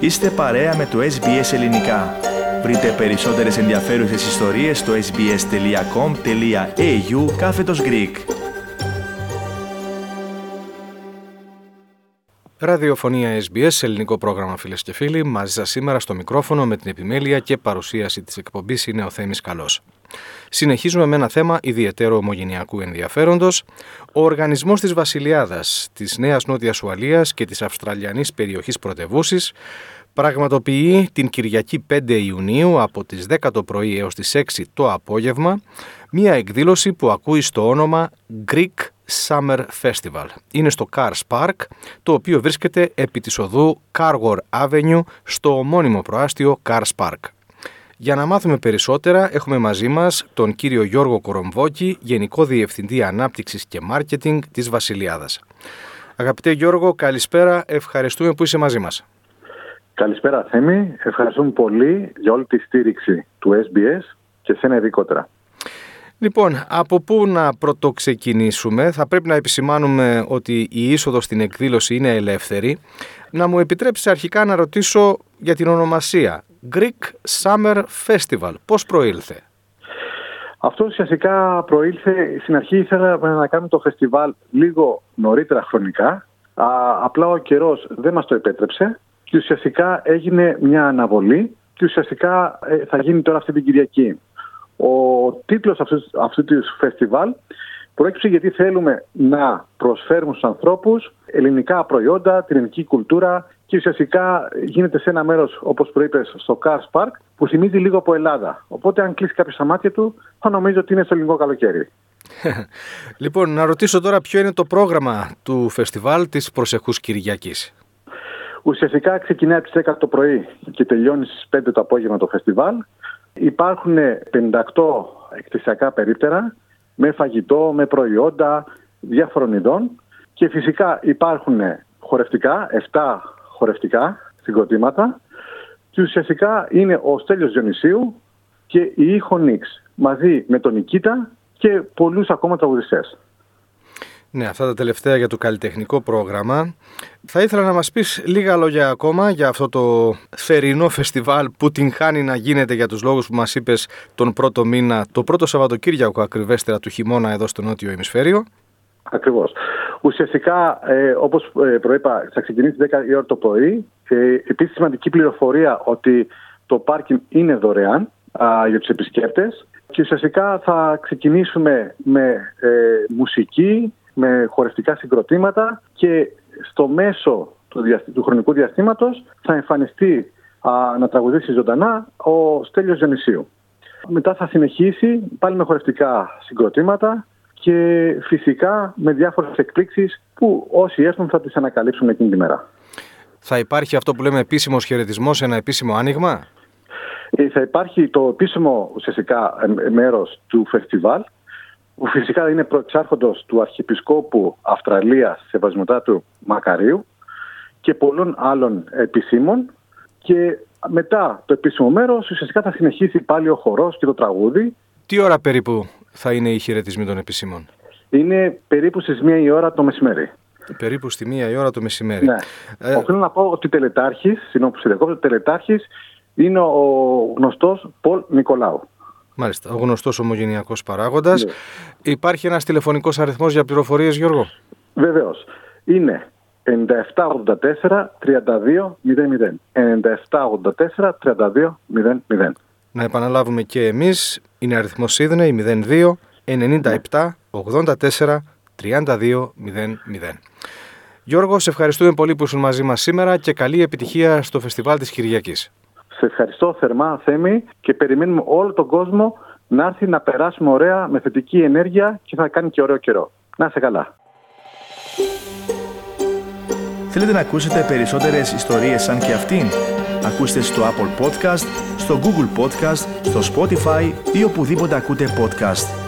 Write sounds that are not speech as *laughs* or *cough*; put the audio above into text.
Είστε παρέα με το SBS Ελληνικά. Βρείτε περισσότερες ενδιαφέρουσες ιστορίες στο sbs.com.au κάθετος Greek. Ραδιοφωνία SBS, ελληνικό πρόγραμμα φίλες και φίλοι, μαζί σας σήμερα στο μικρόφωνο με την επιμέλεια και παρουσίαση της εκπομπής είναι ο Θέμης Καλός. Συνεχίζουμε με ένα θέμα ιδιαίτερο ομογενειακού ενδιαφέροντος. Ο Οργανισμός της Βασιλιάδας, της Νέας Νότιας Ουαλίας και της Αυστραλιανής Περιοχής Πρωτευούση πραγματοποιεί την Κυριακή 5 Ιουνίου από τις 10 το πρωί έως τις 6 το απόγευμα μία εκδήλωση που ακούει στο όνομα Greek Summer Festival. Είναι στο Cars Park, το οποίο βρίσκεται επί της οδού Cargor Avenue στο ομώνυμο προάστιο Cars Park. Για να μάθουμε περισσότερα έχουμε μαζί μας τον κύριο Γιώργο Κορομβόκη, Γενικό Διευθυντή Ανάπτυξης και Μάρκετινγκ της Βασιλιάδας. Αγαπητέ Γιώργο, καλησπέρα, ευχαριστούμε που είσαι μαζί μας. Καλησπέρα Θέμη, ευχαριστούμε πολύ για όλη τη στήριξη του SBS και σένα ειδικότερα. Λοιπόν, από πού να πρωτοξεκινήσουμε, θα πρέπει να επισημάνουμε ότι η είσοδος στην εκδήλωση είναι ελεύθερη. Να μου επιτρέψεις αρχικά να ρωτήσω για την ονομασία. Greek Summer Festival, πώς προήλθε; Αυτό ουσιαστικά προήλθε, στην αρχή ήθελα να κάνουμε το φεστιβάλ λίγο νωρίτερα χρονικά, Α, απλά ο καιρός δεν μας το επέτρεψε και ουσιαστικά έγινε μια αναβολή και ουσιαστικά ε, θα γίνει τώρα αυτή την Κυριακή. Ο τίτλος αυτούς, αυτού του φεστιβάλ προέκυψε γιατί θέλουμε να προσφέρουμε στους ανθρώπους ελληνικά προϊόντα, την ελληνική κουλτούρα και ουσιαστικά γίνεται σε ένα μέρος, όπως προείπες, στο Cars Park που θυμίζει λίγο από Ελλάδα. Οπότε αν κλείσει κάποιος στα μάτια του θα νομίζω ότι είναι στο ελληνικό καλοκαίρι. *laughs* λοιπόν, να ρωτήσω τώρα ποιο είναι το πρόγραμμα του φεστιβάλ της προσεχούς Κυριακής. Ουσιαστικά ξεκινάει από τις 10 το πρωί και τελειώνει στις 5 το απόγευμα το φεστιβάλ. Υπάρχουν 58 εκκλησιακά περίπτερα με φαγητό, με προϊόντα διάφορων ειδών και φυσικά υπάρχουν χορευτικά, 7 χορευτικά συγκροτήματα και ουσιαστικά είναι ο Στέλιος Διονυσίου και η Ήχο Νίξ μαζί με τον Νικήτα και πολλούς ακόμα τραγουδιστές. Ναι, αυτά τα τελευταία για το καλλιτεχνικό πρόγραμμα. Θα ήθελα να μας πεις λίγα λόγια ακόμα για αυτό το θερινό φεστιβάλ που την χάνει να γίνεται για τους λόγους που μας είπες τον πρώτο μήνα, το πρώτο Σαββατοκύριακο ακριβέστερα του χειμώνα εδώ στο νότιο ημισφαίριο. Ακριβώς. Ουσιαστικά, ε, όπως ε, προείπα, θα ξεκινήσει 10 η ώρα το πρωί. Ε, επίσης σημαντική πληροφορία ότι το πάρκινγκ είναι δωρεάν α, για τους επισκέπτες και ουσιαστικά θα ξεκινήσουμε με ε, μουσική, με χορευτικά συγκροτήματα και στο μέσο του, του χρονικού διαστήματος θα εμφανιστεί α, να τραγουδήσει ζωντανά ο Στέλιος Ζενησίου. Μετά θα συνεχίσει πάλι με χορευτικά συγκροτήματα και φυσικά με διάφορες εκπλήξεις που όσοι έρθουν θα τις ανακαλύψουν εκείνη τη μέρα. Θα υπάρχει αυτό που λέμε επίσημος χαιρετισμός, ένα επίσημο άνοιγμα; Ε, θα υπάρχει το επίσημο ουσιαστικά μέρος του φεστιβάλ που φυσικά είναι προεξάρχοντος του Αρχιεπισκόπου Αυστραλίας Σεβασμοτάτου Μακαρίου και πολλών άλλων επισήμων και μετά το επίσημο μέρος ουσιαστικά θα συνεχίσει πάλι ο χορός και το τραγούδι. Τι ώρα περίπου θα είναι οι χαιρετισμοί των επισήμων; Είναι περίπου στις μία η ώρα το μεσημέρι. Περίπου στη μία η ώρα το μεσημέρι. Ναι. Ε... Οφείλω να πω ότι τελετάρχης, συγγνώμη που τελετάρχης είναι ο γνωστός Πολ Νικολάου. Μάλιστα. Ο γνωστός ομογενειακός παράγοντας. Ναι. Υπάρχει ένας τηλεφωνικός αριθμός για πληροφορίες, Γιώργο; Βεβαίως. Είναι 9784 32 9784 32 Να επαναλάβουμε και εμείς. Είναι αριθμός Σίδνεϊ 02 97 84 32 Γιώργο, σε ευχαριστούμε πολύ που ήσουν μαζί μας σήμερα και καλή επιτυχία στο φεστιβάλ της Κυριακής. Σε ευχαριστώ θερμά, Θέμη, και περιμένουμε όλο τον κόσμο να έρθει να περάσουμε ωραία με θετική ενέργεια και θα κάνει και ωραίο καιρό. Να είσαι καλά. Θέλετε να ακούσετε περισσότερες ιστορίες σαν και αυτήν; Ακούστε στο Apple Podcast, στο Google Podcast, στο Spotify ή οπουδήποτε ακούτε podcast.